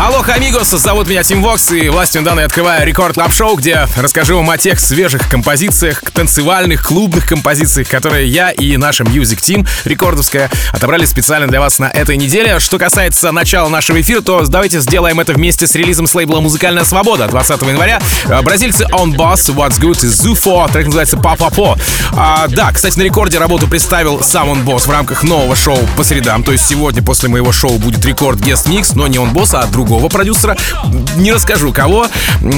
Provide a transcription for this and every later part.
Алло, amigos, зовут меня Tim Vox, и властью данной открываю Record Club Show где расскажу вам о тех свежих композициях, танцевальных, клубных композициях, которые я и наша Music Team рекордовская отобрали специально для вас на этой неделе. Что касается начала нашего эфира, то давайте сделаем это вместе с релизом с лейбла «Музыкальная свобода» 20 января. Э, бразильцы On Boss, What's Good Zufo, трек называется Папа По. А, да, кстати, на рекорде работу представил сам On Boss в рамках нового шоу по средам, то есть сегодня после моего шоу будет рекорд Guest Mix, но не On Boss, а друг другого продюсера. Не расскажу кого.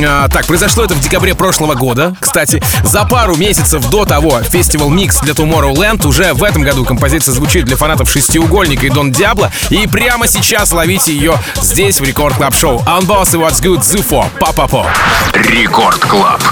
А, так, произошло это в декабре прошлого года. Кстати, за пару месяцев до того фестивал Микс для Tomorrowland уже в этом году композиция звучит для фанатов Шестиугольника и Дон Диабло. И прямо сейчас ловите ее здесь в Рекорд Клаб Шоу. Unboss и What's Good Zufo. Па-па-по. Рекорд Клаб.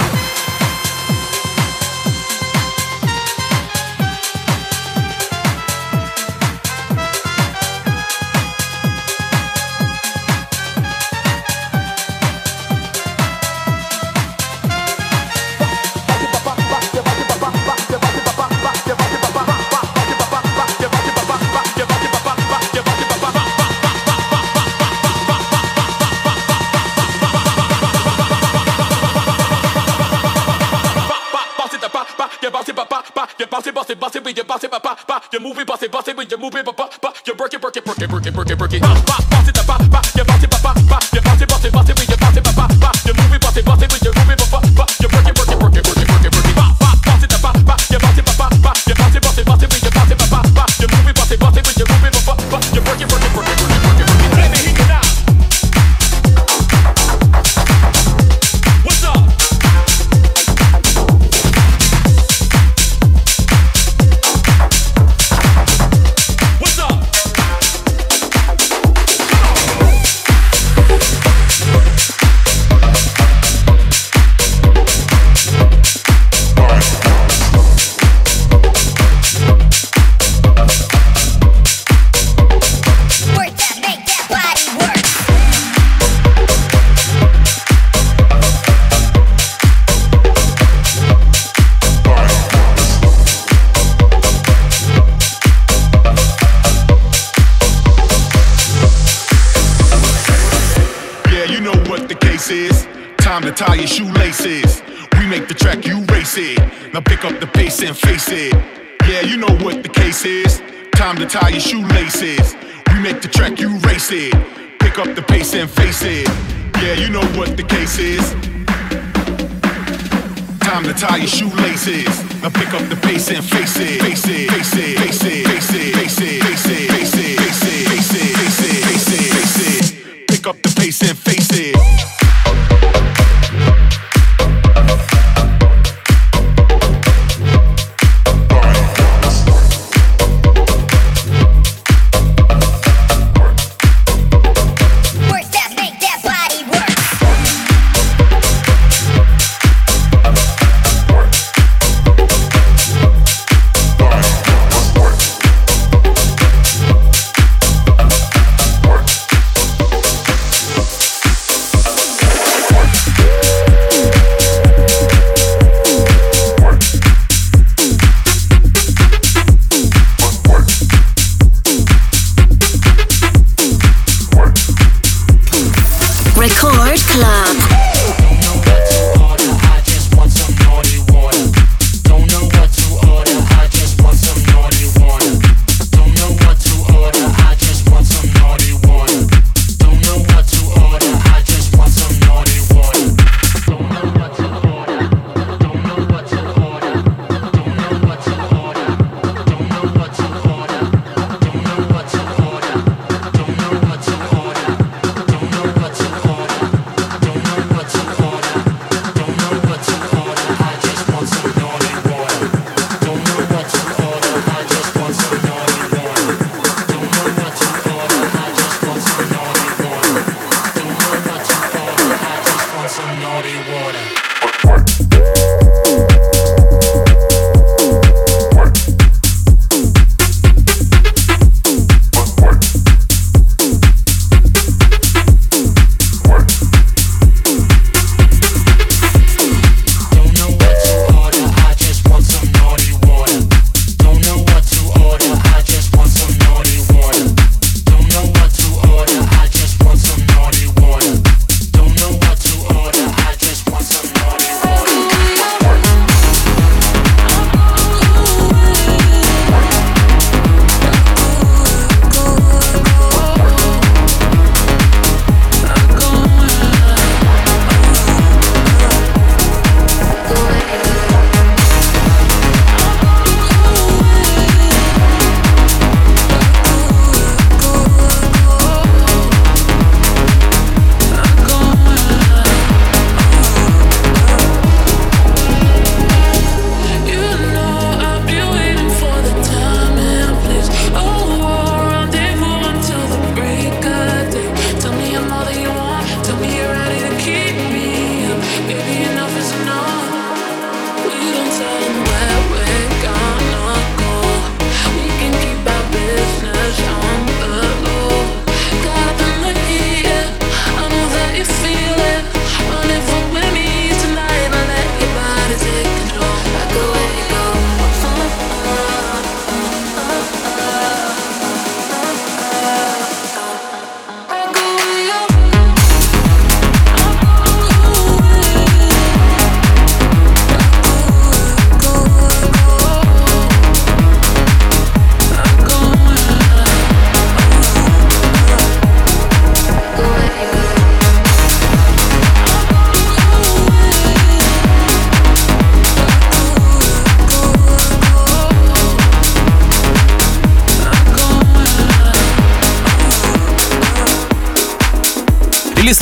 dancing.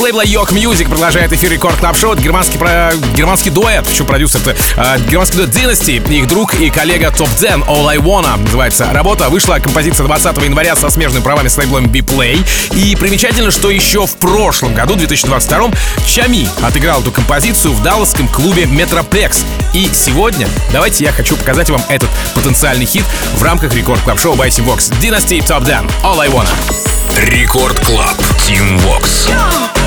Лейбла Yok Music продолжает эфир Рекорд Клаб Шоу. Германский, про... германский дуэт, в чем продюсер-то? А, германский дуэт Dynasty, их друг и коллега Top Den, All I Wanna называется работа. Вышла композиция 20 января со смежными правами с лейблом B-Play. И примечательно, что еще в прошлом году, 2022, Чами отыграл эту композицию в далласском клубе Metroplex. И сегодня давайте я хочу показать вам этот потенциальный хит в рамках Рекорд Клаб Шоу by Vox. Dynasty Top Den, All I Wanna. Рекорд Клаб. Тим Вокс. Record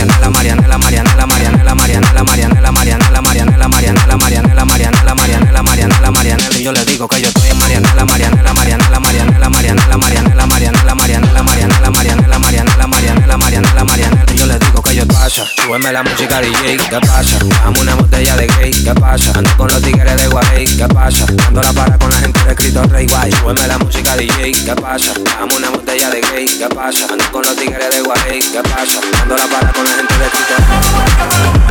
Marianela, Marianela, Marianela, Marianela, Marianela, Marianela, Marianela, Marianela, Marianela, Marianela, Marianela, Marianela, Marianela, Marianela, y yo le digo que yo estoy en Marianela, Marianela, Marianela, Marianela, Marianela, Marianela, Marianela, Marianela, Marianela, Marianela, Marianela, Marianela, Marianela, pasa, súbeme la música DJ, ¿qué pasa? Dame una botella de gay, ¿qué pasa? Ando con los tigres de Guay, ¿qué pasa? Dando la para con la gente de Cristo Rey Guay, súbeme la música DJ, ¿qué pasa? Dame una botella de gay, ¿qué pasa? Ando con los tigres de Guay, ¿qué pasa? Dando la para con la gente de Cristo Rey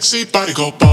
sexy body go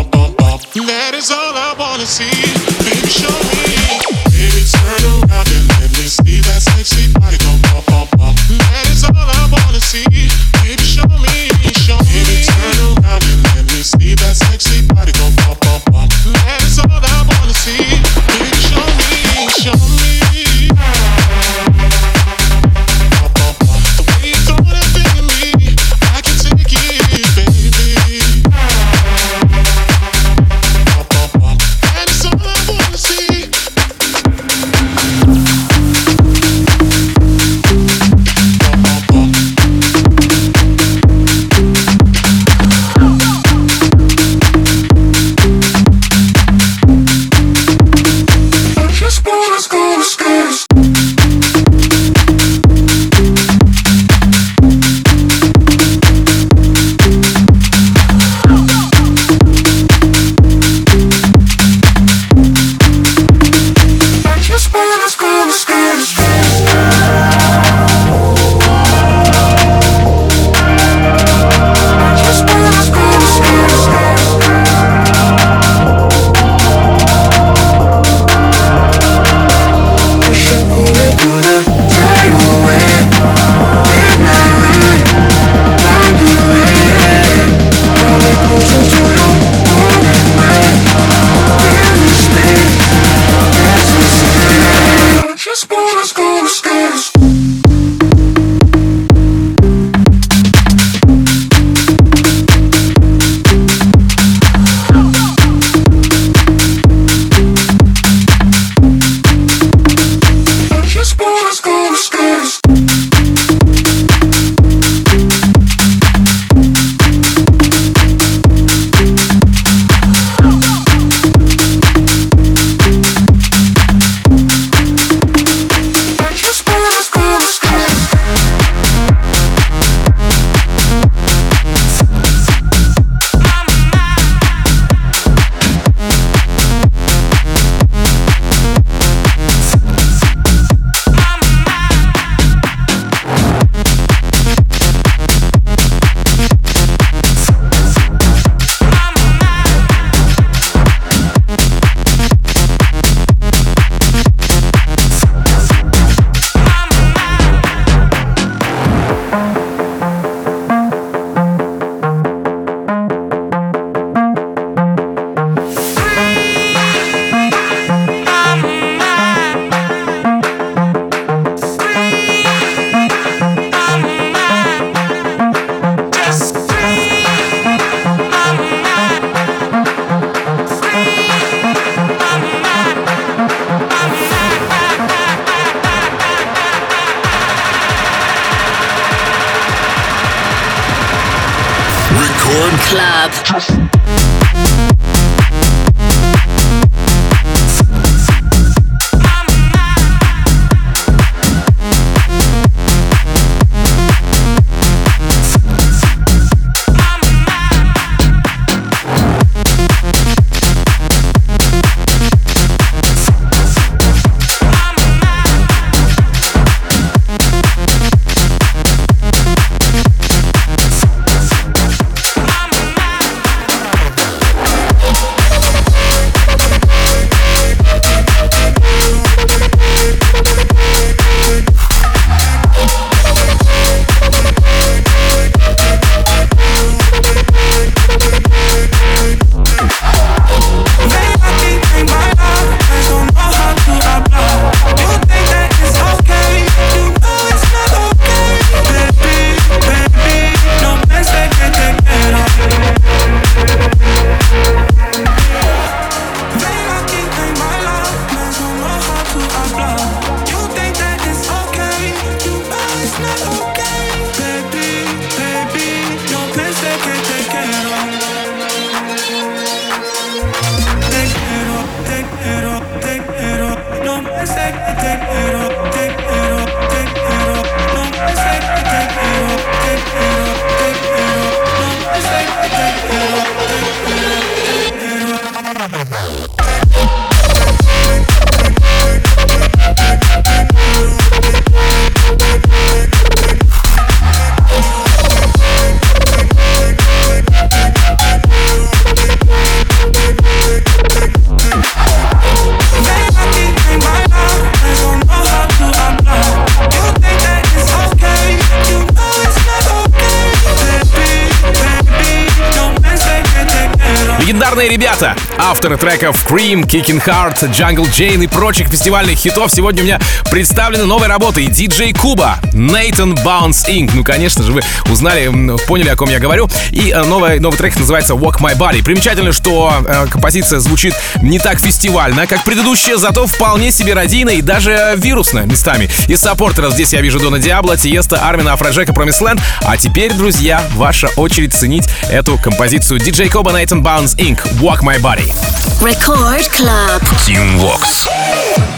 Легендарные ребята, авторы треков Cream, Kicking Heart, Jungle Jane и прочих фестивальных хитов. Сегодня у меня представлены новые работы диджей Куба, Nathan Bounce Inc. Ну, конечно же, вы узнали, поняли, о ком я говорю. И э, новый, новый трек называется Walk My Body. Примечательно, что э, композиция звучит не так фестивально, как предыдущая, зато вполне себе радийно и даже вирусно местами. Из саппортеров здесь я вижу Дона Диабло, Тиеста, Армина, Афроджека, Промисленд. А теперь, друзья, ваша очередь ценить эту композицию DJ Коба Nathan Bounce Inc. Walk My Body. Record Club. Team Vox.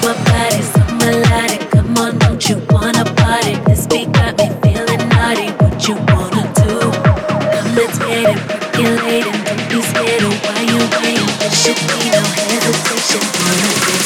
My body's so melodic. Come on, don't you wanna party? This beat got me feeling naughty. What you wanna do? Come let's get it percolating. Don't be scared of why you waiting. There should be no hesitation.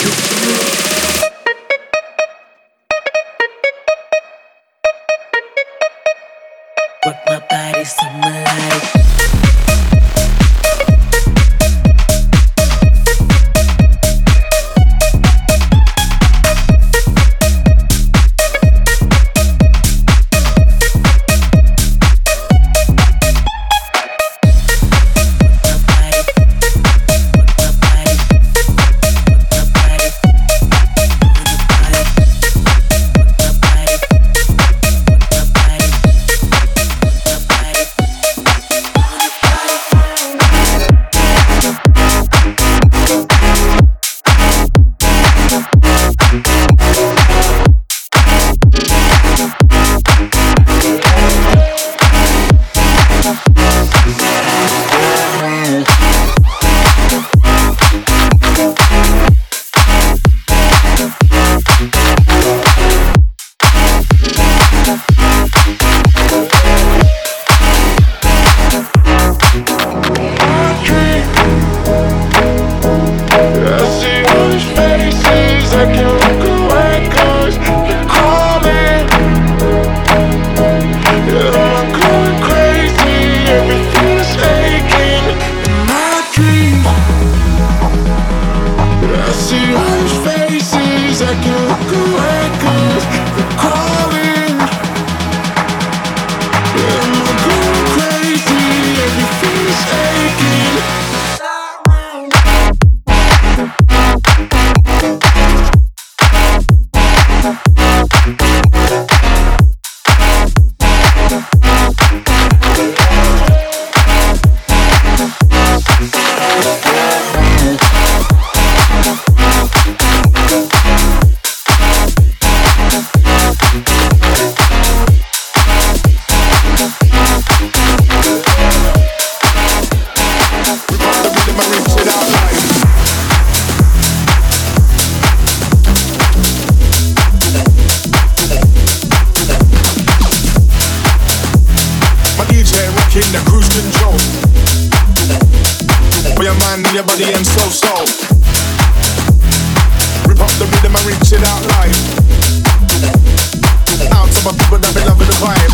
Out to my people that be loving the vibe.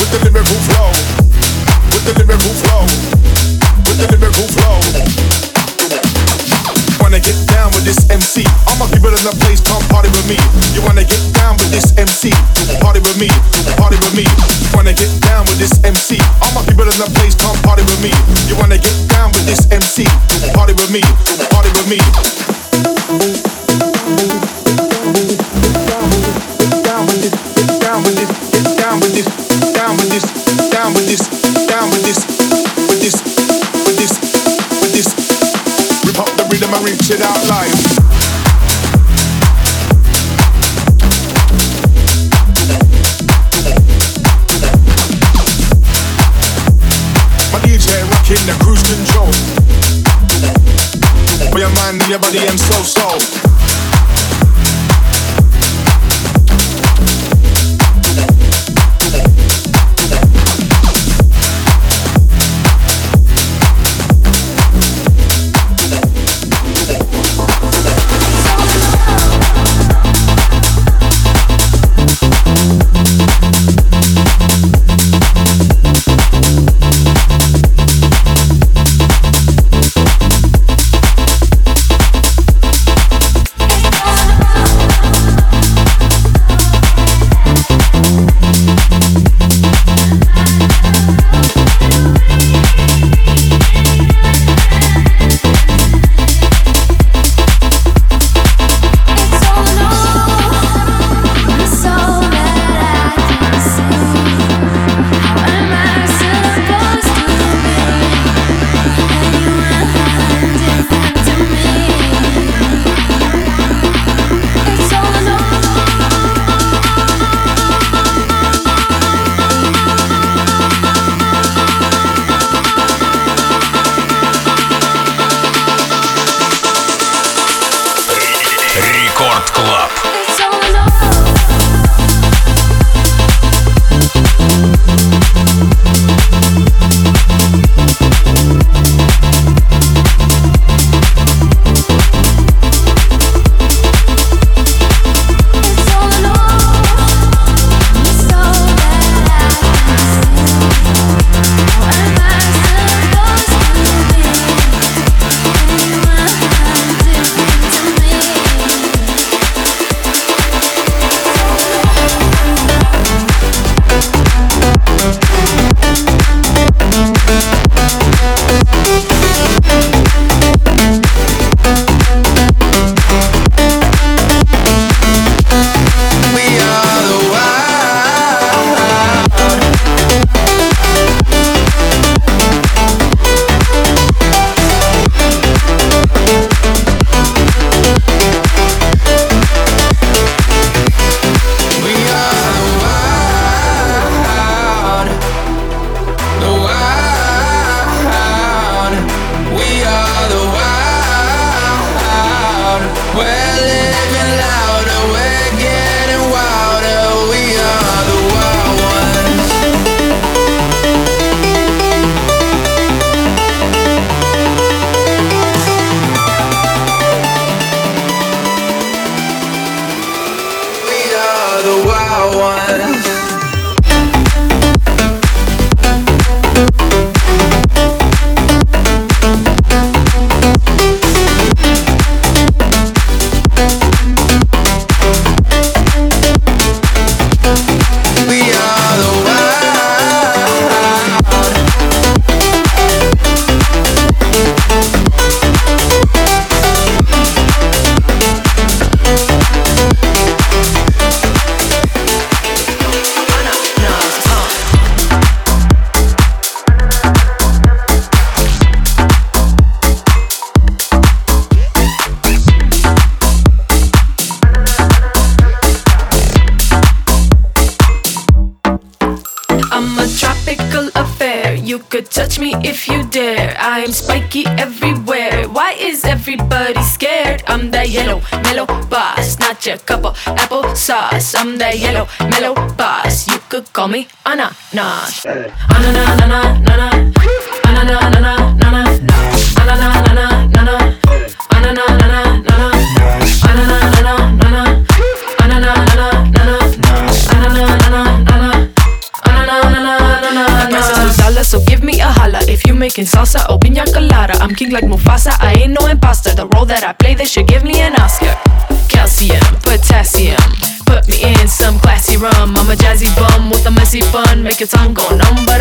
With the lyrical flow. With the lyrical flow. With the lyrical flow. Wanna get down with this MC? All my people in the place come party with me. You wanna get down with this MC? Party with me, party with me. Wanna get down with this MC? All my people in the place come party with me. You wanna get down with this MC? Party with me, party with me. Your mind, your body, and the wild ones. Yellow, mellow boss. You could call me ananas. Anana, nana, anana, nana, nana, anana, nana, nana, anana, nana, nana, anana, nana, nana, anana, nana, nana, anana, nana, nana. Prices of dollar, so give me a holla if you making salsa or pina colada. I'm king like Mufasa, I ain't no imposter. The role that I play, they should give me an Oscar. Calcium, potassium, put me in some classy rum. I'm a jazzy bum with a messy bun, make your tongue go numb, but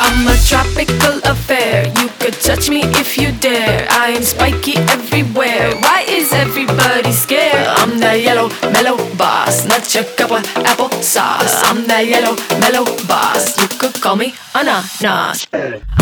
I'm a tropical affair. You could touch me if you dare. I am spiky everywhere. Why is everybody scared? I'm that yellow, mellow boss, not your cup of apple sauce. I'm that yellow, mellow boss. You could call me ananas. Call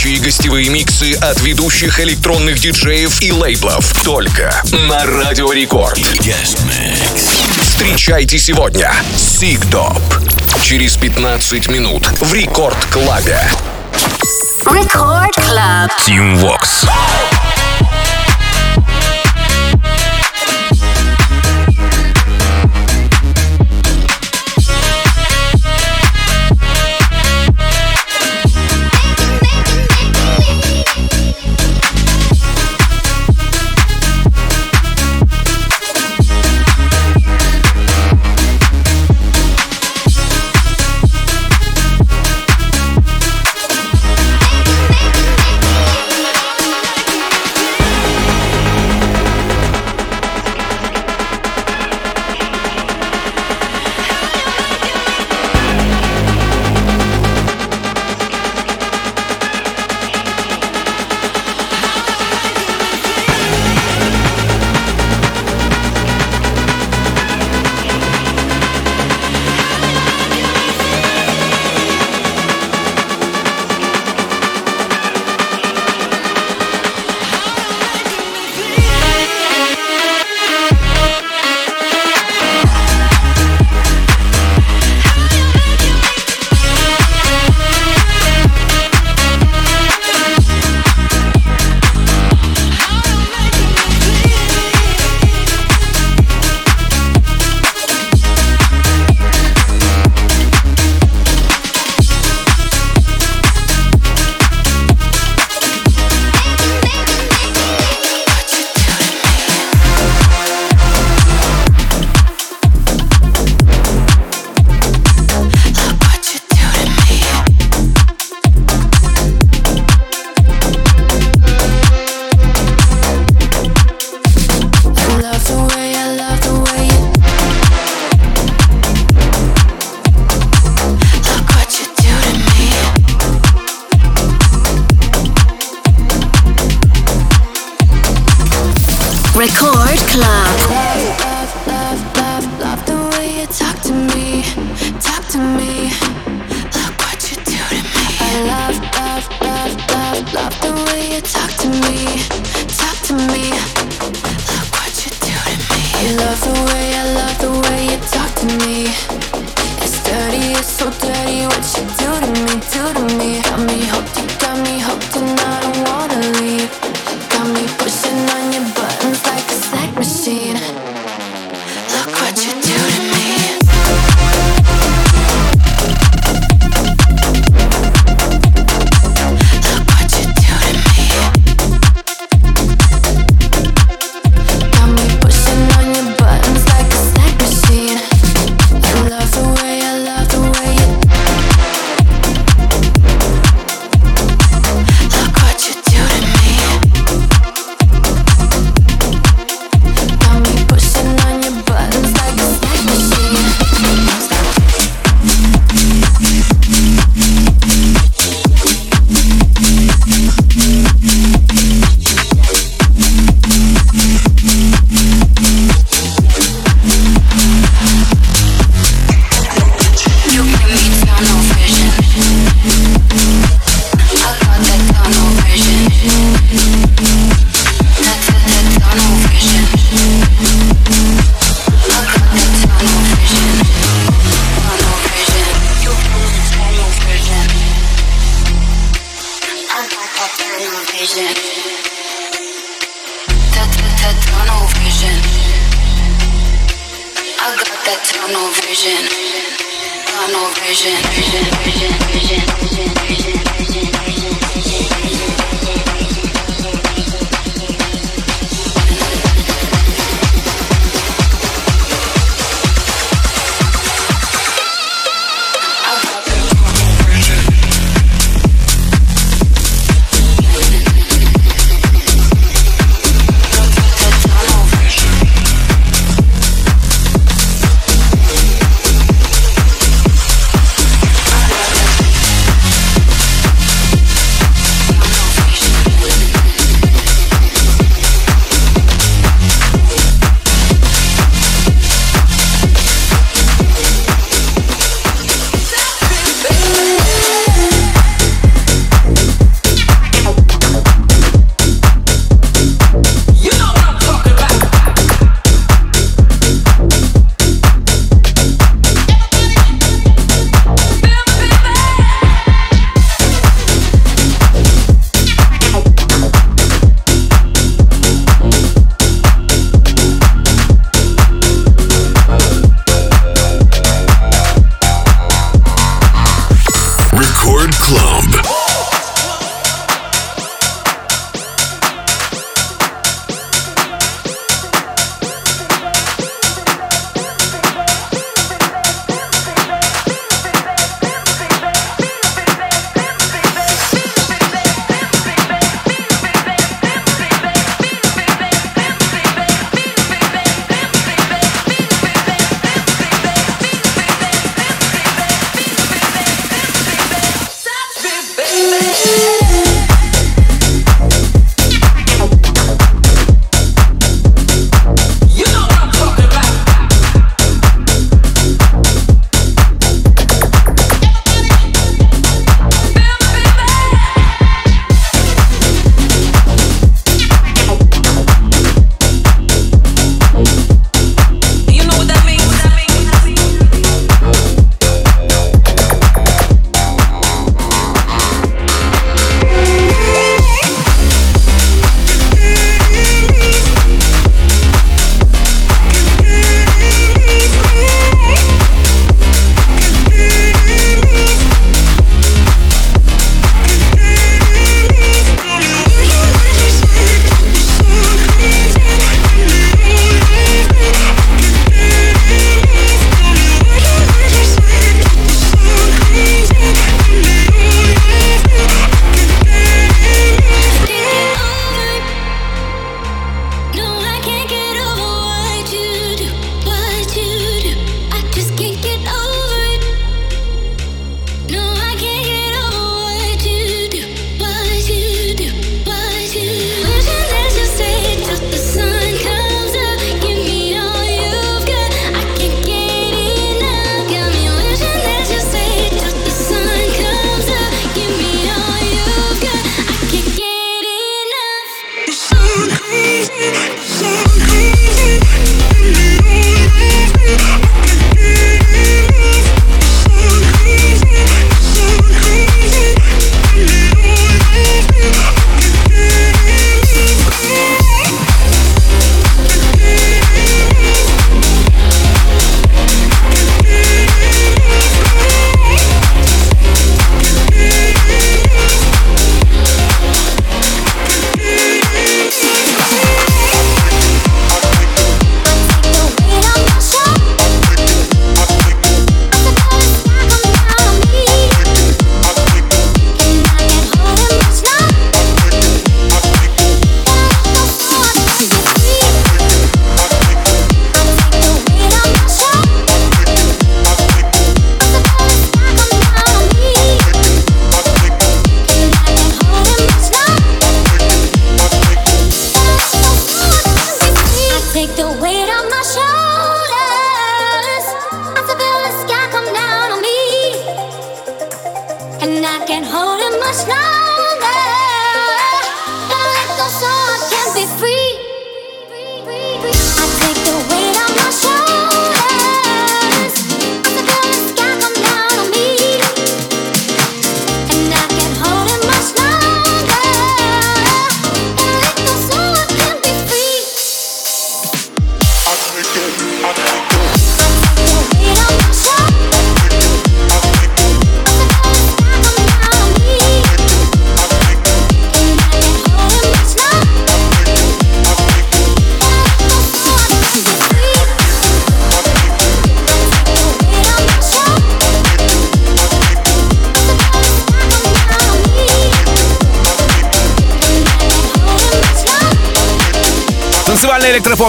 Горячие гостевые миксы от ведущих электронных диджеев и лейблов. Только на Радио Рекорд. Встречайте сегодня Сигдоп. Через 15 минут в Рекорд Клабе. Record Club. Team Vox. Танцевальный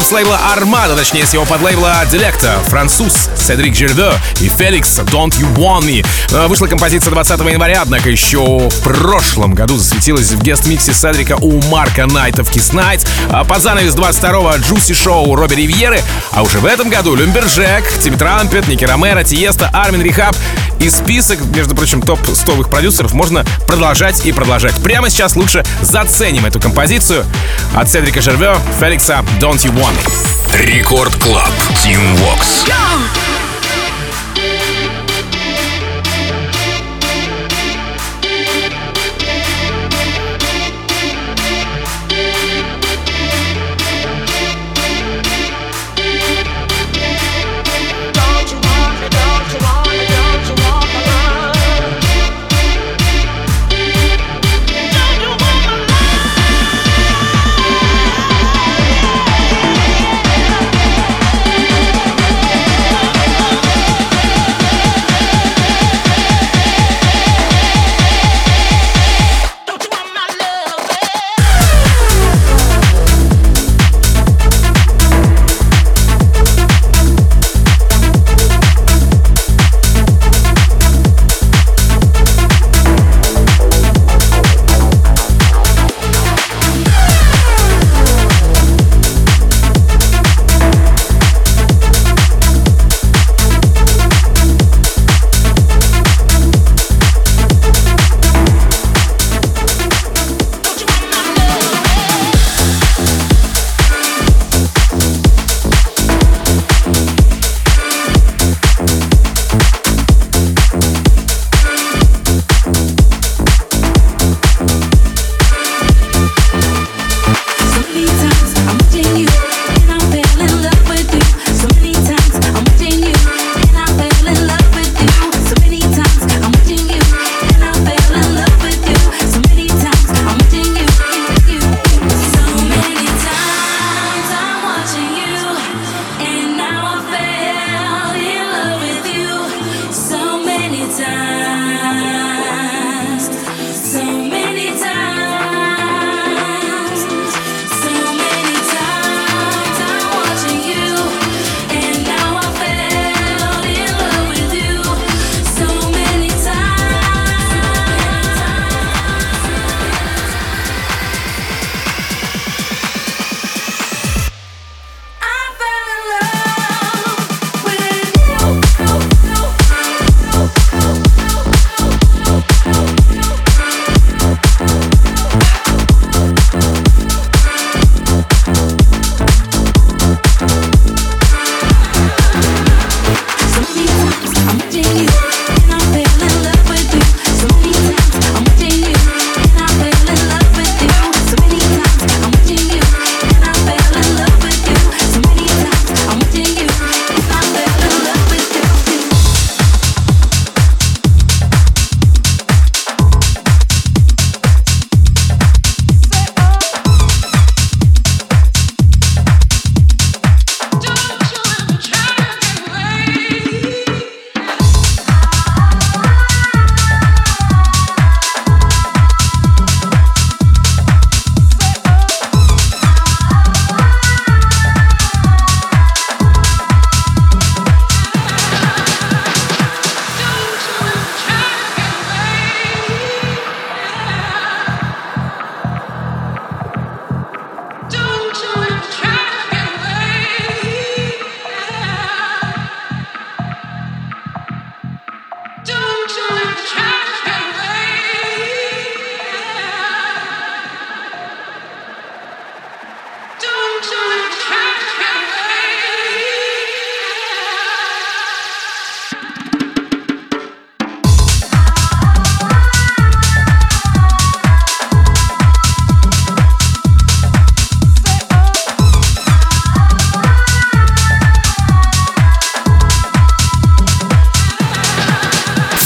электропоп с лейбла Armada, точнее с его подлейбла Delecta, француз Седрик Жерве и Феликс Don't You Want Me. Э, вышла композиция 20 января, однако еще в прошлом году засветилась в гест-миксе Седрика у Марка Найта в Kiss Night, а под занавес 22-го Джуси Шоу Робби Ривьеры, а уже в этом году Люмбержек, Тим Трампет, Ники Ромеро, Тиеста, Армин Рихаб и список, между прочим, топ-100 продюсеров можно продолжать и продолжать. Прямо сейчас лучше заценим эту композицию от Седрика Жерве, Феликса Don't You Want Me. Рекорд Клаб. Тим Вокс. Don't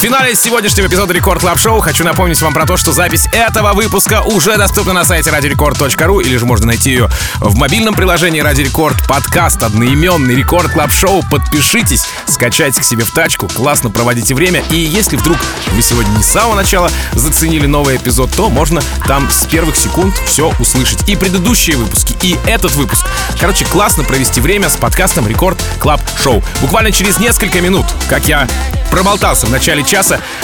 финале сегодняшнего эпизода Record Club Show хочу напомнить вам про то, что запись этого выпуска уже доступна на сайте radiorecord.ru или же можно найти ее в мобильном приложении Radio Record подкаст одноименный Record Club Show. Подпишитесь, скачайте к себе в тачку, классно проводите время. И если вдруг вы сегодня не с самого начала заценили новый эпизод, то можно там с первых секунд все услышать. И предыдущие выпуски, и этот выпуск. Короче, классно провести время с подкастом Record Club Show. Буквально через несколько минут, как я проболтался в начале часа.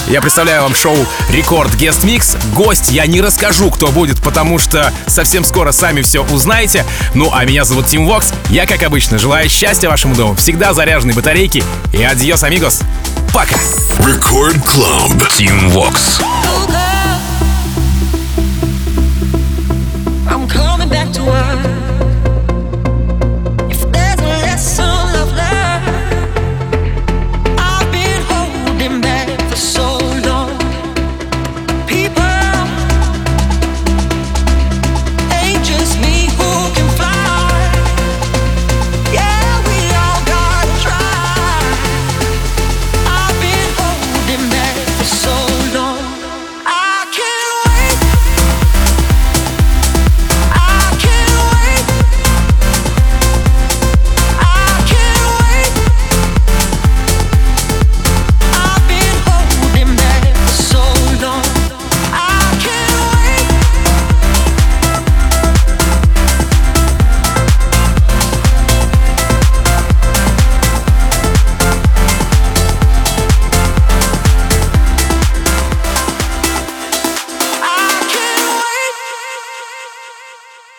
Я представляю вам шоу Record Guest Mix. Гость я не расскажу, кто будет, потому что совсем скоро сами все узнаете. Ну, а меня зовут Tim Vox. Я, как обычно, желаю счастья вашему дому, всегда заряженной батарейки. И adiós, amigos. Пока. Record Club. Tim Vox. I'm coming back to work.